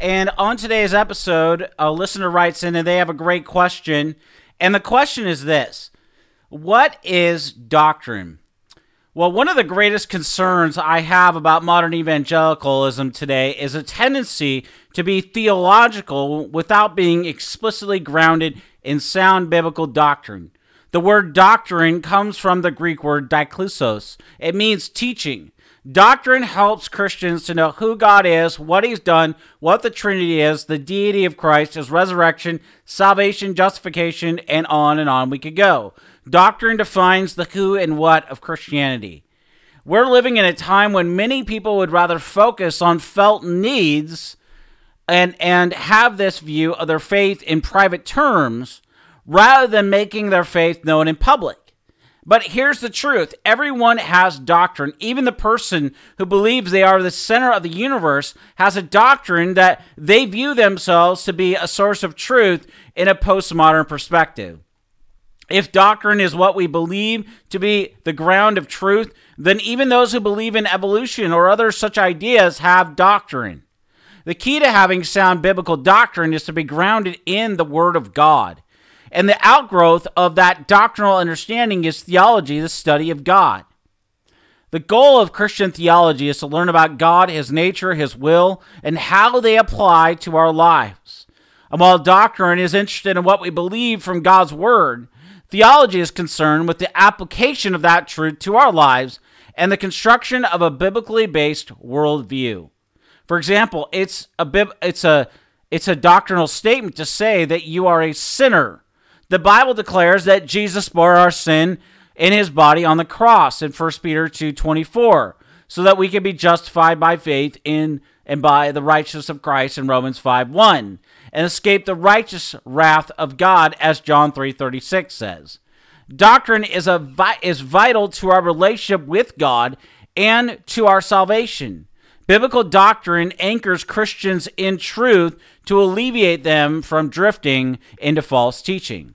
And on today's episode, a listener writes in and they have a great question. And the question is this What is doctrine? Well, one of the greatest concerns I have about modern evangelicalism today is a tendency to be theological without being explicitly grounded in sound biblical doctrine. The word doctrine comes from the Greek word diklusos. It means teaching. Doctrine helps Christians to know who God is, what He's done, what the Trinity is, the deity of Christ, His resurrection, salvation, justification, and on and on we could go. Doctrine defines the who and what of Christianity. We're living in a time when many people would rather focus on felt needs and, and have this view of their faith in private terms rather than making their faith known in public. But here's the truth everyone has doctrine. Even the person who believes they are the center of the universe has a doctrine that they view themselves to be a source of truth in a postmodern perspective. If doctrine is what we believe to be the ground of truth, then even those who believe in evolution or other such ideas have doctrine. The key to having sound biblical doctrine is to be grounded in the Word of God. And the outgrowth of that doctrinal understanding is theology, the study of God. The goal of Christian theology is to learn about God, His nature, His will, and how they apply to our lives. And while doctrine is interested in what we believe from God's Word, theology is concerned with the application of that truth to our lives and the construction of a biblically based worldview. For example, it's a it's a it's a doctrinal statement to say that you are a sinner the Bible declares that Jesus bore our sin in his body on the cross in 1 Peter 2:24 so that we can be justified by faith in and by the righteousness of Christ in Romans 5:1 and escape the righteous wrath of God as John 3:36 says. Doctrine is a is vital to our relationship with God and to our salvation. Biblical doctrine anchors Christians in truth to alleviate them from drifting into false teaching.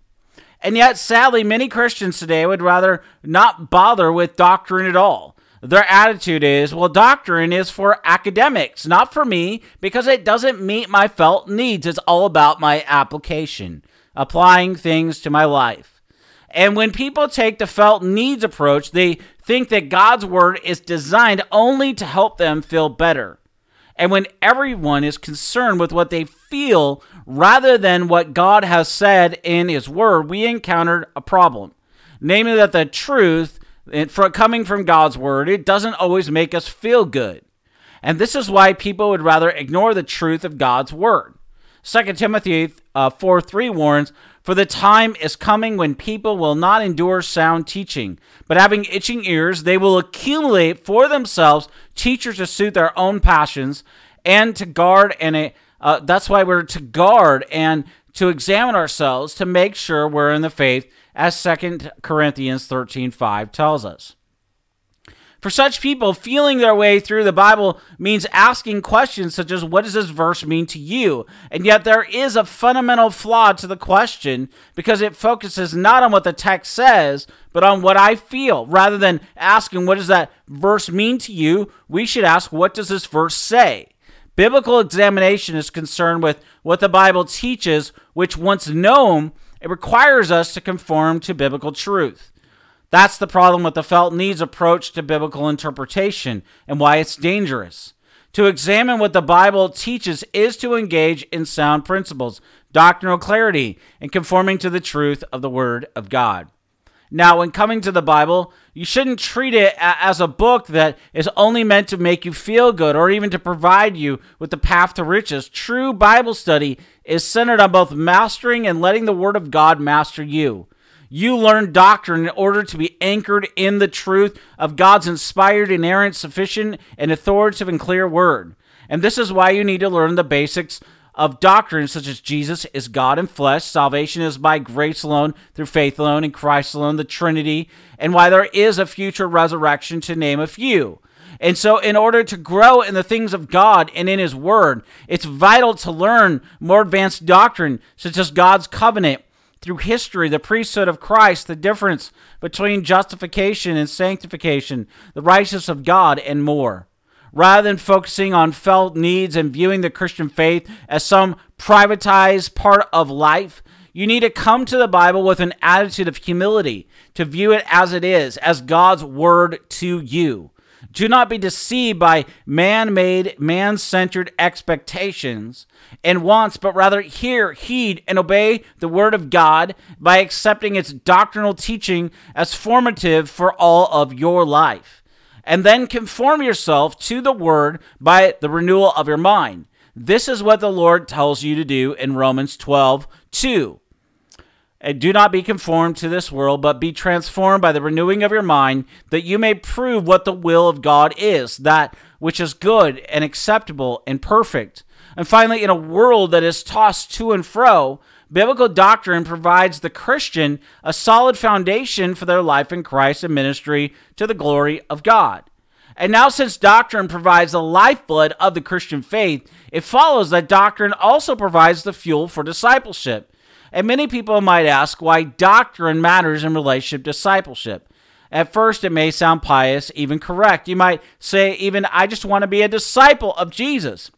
And yet, sadly, many Christians today would rather not bother with doctrine at all. Their attitude is, well, doctrine is for academics, not for me, because it doesn't meet my felt needs. It's all about my application, applying things to my life. And when people take the felt needs approach, they think that God's word is designed only to help them feel better. And when everyone is concerned with what they feel rather than what God has said in His Word, we encountered a problem. Namely, that the truth coming from God's Word, it doesn't always make us feel good. And this is why people would rather ignore the truth of God's Word. 2 Timothy uh, 4 3 warns, For the time is coming when people will not endure sound teaching, but having itching ears, they will accumulate for themselves teachers to suit their own passions and to guard and a, uh, that's why we're to guard and to examine ourselves to make sure we're in the faith as 2 Corinthians 13 5 tells us. For such people, feeling their way through the Bible means asking questions such as, What does this verse mean to you? And yet, there is a fundamental flaw to the question because it focuses not on what the text says, but on what I feel. Rather than asking, What does that verse mean to you? we should ask, What does this verse say? Biblical examination is concerned with what the Bible teaches, which once known, it requires us to conform to biblical truth. That's the problem with the felt needs approach to biblical interpretation and why it's dangerous. To examine what the Bible teaches is to engage in sound principles, doctrinal clarity, and conforming to the truth of the Word of God. Now, when coming to the Bible, you shouldn't treat it as a book that is only meant to make you feel good or even to provide you with the path to riches. True Bible study is centered on both mastering and letting the Word of God master you. You learn doctrine in order to be anchored in the truth of God's inspired, inerrant, sufficient, and authoritative and clear word. And this is why you need to learn the basics of doctrines such as Jesus is God in flesh, salvation is by grace alone, through faith alone, in Christ alone, the Trinity, and why there is a future resurrection, to name a few. And so, in order to grow in the things of God and in His Word, it's vital to learn more advanced doctrine, such as God's covenant, through history, the priesthood of Christ, the difference between justification and sanctification, the righteousness of God, and more. Rather than focusing on felt needs and viewing the Christian faith as some privatized part of life, you need to come to the Bible with an attitude of humility, to view it as it is, as God's word to you. Do not be deceived by man made, man centered expectations and wants, but rather hear, heed, and obey the Word of God by accepting its doctrinal teaching as formative for all of your life. And then conform yourself to the Word by the renewal of your mind. This is what the Lord tells you to do in Romans 12 2. And do not be conformed to this world, but be transformed by the renewing of your mind, that you may prove what the will of God is, that which is good and acceptable and perfect. And finally, in a world that is tossed to and fro, biblical doctrine provides the Christian a solid foundation for their life in Christ and ministry to the glory of God. And now, since doctrine provides the lifeblood of the Christian faith, it follows that doctrine also provides the fuel for discipleship. And many people might ask why doctrine matters in relationship to discipleship. At first, it may sound pious, even correct. You might say, even, I just want to be a disciple of Jesus.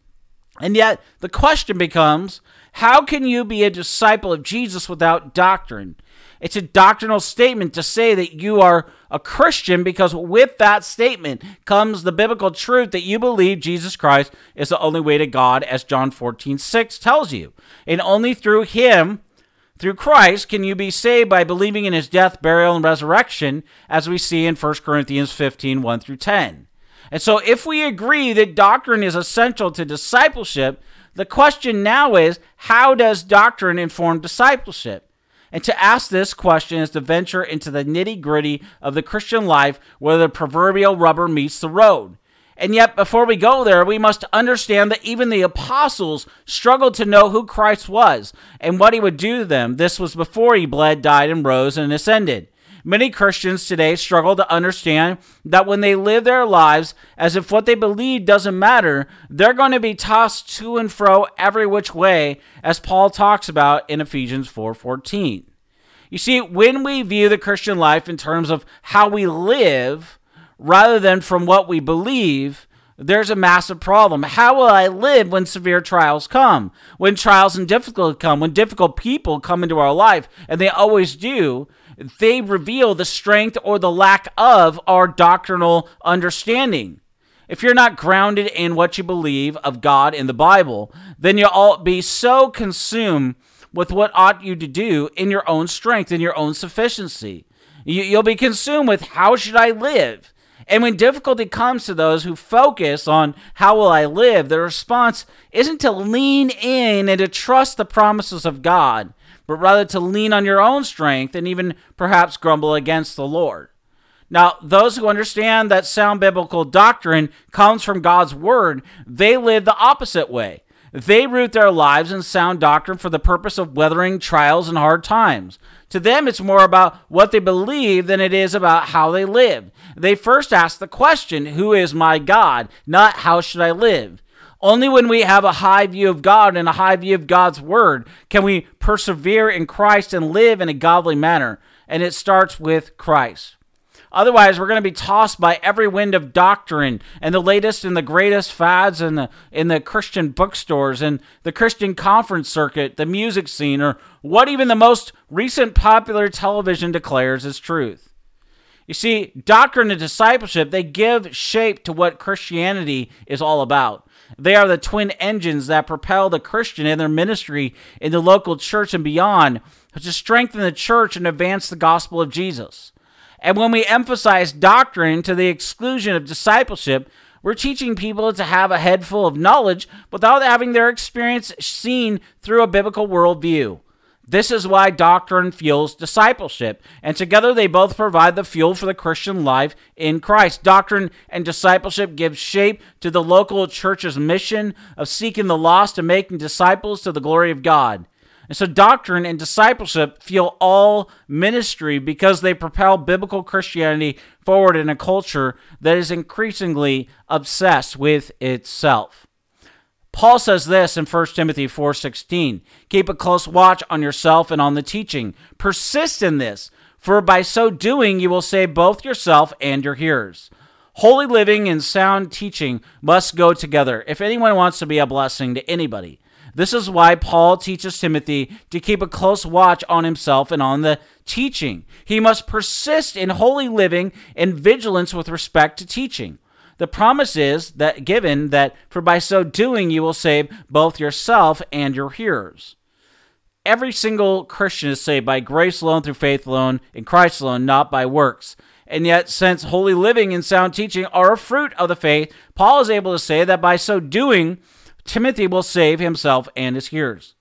And yet, the question becomes how can you be a disciple of Jesus without doctrine? It's a doctrinal statement to say that you are a Christian because with that statement comes the biblical truth that you believe Jesus Christ is the only way to God, as John 14, 6 tells you. And only through Him through Christ can you be saved by believing in his death, burial, and resurrection, as we see in 1 Corinthians 15 1 through 10. And so, if we agree that doctrine is essential to discipleship, the question now is how does doctrine inform discipleship? And to ask this question is to venture into the nitty gritty of the Christian life where the proverbial rubber meets the road. And yet, before we go there, we must understand that even the apostles struggled to know who Christ was and what he would do to them. This was before he bled, died, and rose and ascended. Many Christians today struggle to understand that when they live their lives as if what they believe doesn't matter, they're going to be tossed to and fro every which way, as Paul talks about in Ephesians 4:14. You see, when we view the Christian life in terms of how we live, rather than from what we believe, there's a massive problem. How will I live when severe trials come? When trials and difficulty come, when difficult people come into our life, and they always do, they reveal the strength or the lack of our doctrinal understanding. If you're not grounded in what you believe of God in the Bible, then you'll all be so consumed with what ought you to do in your own strength, in your own sufficiency. You'll be consumed with how should I live? And when difficulty comes to those who focus on how will I live, the response isn't to lean in and to trust the promises of God, but rather to lean on your own strength and even perhaps grumble against the Lord. Now, those who understand that sound biblical doctrine comes from God's word, they live the opposite way. They root their lives in sound doctrine for the purpose of weathering trials and hard times. To them, it's more about what they believe than it is about how they live. They first ask the question, Who is my God? not how should I live? Only when we have a high view of God and a high view of God's word can we persevere in Christ and live in a godly manner. And it starts with Christ. Otherwise, we're going to be tossed by every wind of doctrine and the latest and the greatest fads in the in the Christian bookstores and the Christian conference circuit, the music scene, or what even the most recent popular television declares is truth. You see, doctrine and discipleship, they give shape to what Christianity is all about. They are the twin engines that propel the Christian in their ministry in the local church and beyond to strengthen the church and advance the gospel of Jesus. And when we emphasize doctrine to the exclusion of discipleship, we're teaching people to have a head full of knowledge without having their experience seen through a biblical worldview. This is why doctrine fuels discipleship, and together they both provide the fuel for the Christian life in Christ. Doctrine and discipleship give shape to the local church's mission of seeking the lost and making disciples to the glory of God. And so, doctrine and discipleship fuel all ministry because they propel biblical Christianity forward in a culture that is increasingly obsessed with itself. Paul says this in 1 Timothy 4:16, "Keep a close watch on yourself and on the teaching. Persist in this, for by so doing you will save both yourself and your hearers." Holy living and sound teaching must go together if anyone wants to be a blessing to anybody. This is why Paul teaches Timothy to keep a close watch on himself and on the teaching. He must persist in holy living and vigilance with respect to teaching. The promise is that given that for by so doing you will save both yourself and your hearers. Every single Christian is saved by grace alone through faith alone in Christ alone, not by works. And yet, since holy living and sound teaching are a fruit of the faith, Paul is able to say that by so doing, Timothy will save himself and his hearers.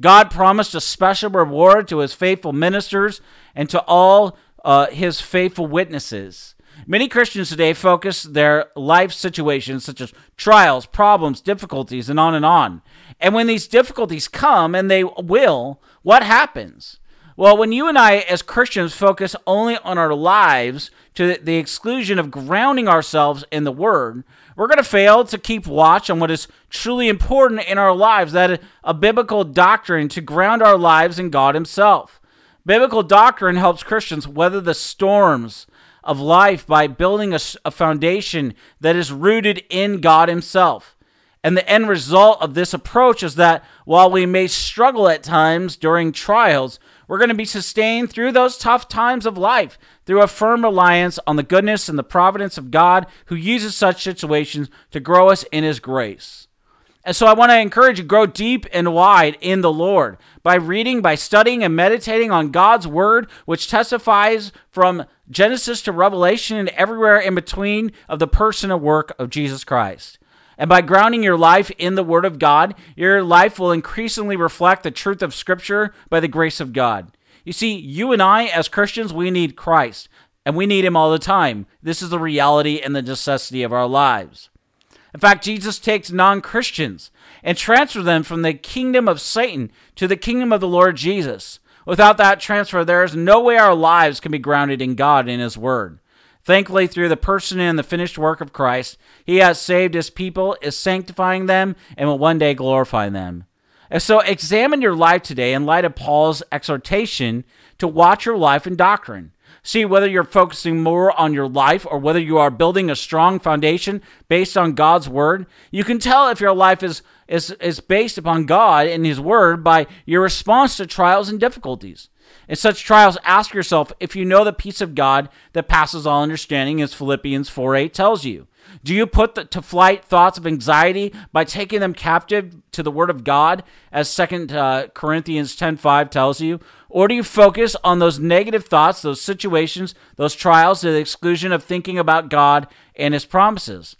God promised a special reward to his faithful ministers and to all uh, his faithful witnesses. Many Christians today focus their life situations, such as trials, problems, difficulties, and on and on. And when these difficulties come, and they will, what happens? Well, when you and I, as Christians, focus only on our lives to the exclusion of grounding ourselves in the Word, we're going to fail to keep watch on what is truly important in our lives that a biblical doctrine to ground our lives in God Himself. Biblical doctrine helps Christians weather the storms of life by building a, a foundation that is rooted in God Himself. And the end result of this approach is that while we may struggle at times during trials, we're going to be sustained through those tough times of life through a firm reliance on the goodness and the providence of God who uses such situations to grow us in His grace. And so I want to encourage you to grow deep and wide in the Lord by reading, by studying and meditating on God's word, which testifies from Genesis to Revelation and everywhere in between of the person and work of Jesus Christ. And by grounding your life in the Word of God, your life will increasingly reflect the truth of Scripture by the grace of God. You see, you and I, as Christians, we need Christ, and we need Him all the time. This is the reality and the necessity of our lives. In fact, Jesus takes non Christians and transfers them from the kingdom of Satan to the kingdom of the Lord Jesus. Without that transfer, there is no way our lives can be grounded in God and His Word. Thankfully, through the person and the finished work of Christ, He has saved His people, is sanctifying them, and will one day glorify them. And so, examine your life today in light of Paul's exhortation to watch your life and doctrine. See whether you're focusing more on your life or whether you are building a strong foundation based on God's word. You can tell if your life is, is, is based upon God and His word by your response to trials and difficulties. In such trials, ask yourself if you know the peace of God that passes all understanding, as Philippians 4 8 tells you. Do you put the, to flight thoughts of anxiety by taking them captive to the Word of God, as 2 uh, Corinthians 10.5 tells you? Or do you focus on those negative thoughts, those situations, those trials to the exclusion of thinking about God and His promises?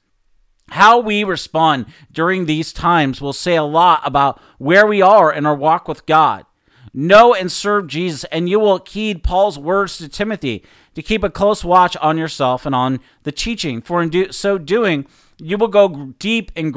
How we respond during these times will say a lot about where we are in our walk with God. Know and serve Jesus, and you will heed Paul's words to Timothy to keep a close watch on yourself and on the teaching. For in do, so doing, you will go deep and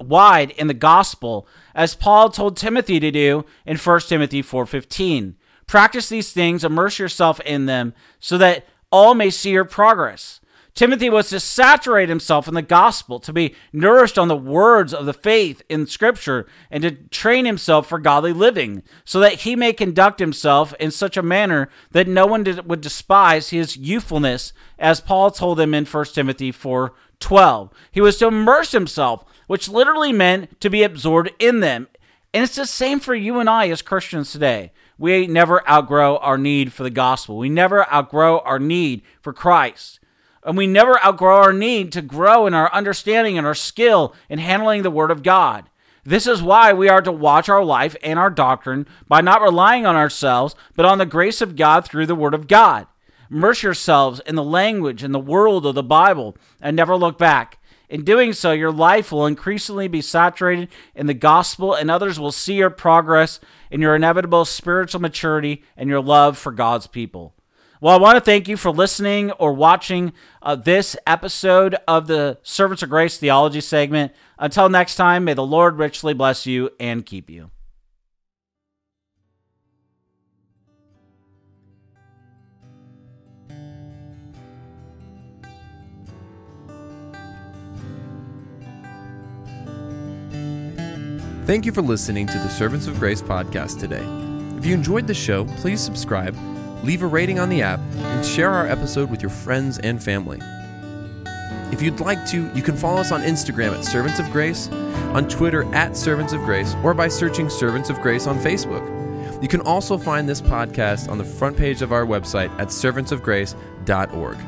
wide in the gospel, as Paul told Timothy to do in 1 Timothy 4:15. Practice these things, immerse yourself in them, so that all may see your progress. Timothy was to saturate himself in the gospel, to be nourished on the words of the faith in Scripture, and to train himself for godly living, so that he may conduct himself in such a manner that no one would despise his youthfulness, as Paul told him in 1 Timothy 4 12. He was to immerse himself, which literally meant to be absorbed in them. And it's the same for you and I as Christians today. We never outgrow our need for the gospel. We never outgrow our need for Christ. And we never outgrow our need to grow in our understanding and our skill in handling the Word of God. This is why we are to watch our life and our doctrine by not relying on ourselves, but on the grace of God through the Word of God. Immerse yourselves in the language and the world of the Bible and never look back. In doing so, your life will increasingly be saturated in the gospel, and others will see your progress in your inevitable spiritual maturity and your love for God's people. Well, I want to thank you for listening or watching uh, this episode of the Servants of Grace Theology segment. Until next time, may the Lord richly bless you and keep you. Thank you for listening to the Servants of Grace podcast today. If you enjoyed the show, please subscribe, leave a rating on the app, and share our episode with your friends and family. If you'd like to, you can follow us on Instagram at Servants of Grace, on Twitter at Servants of Grace, or by searching Servants of Grace on Facebook. You can also find this podcast on the front page of our website at servantsofgrace.org.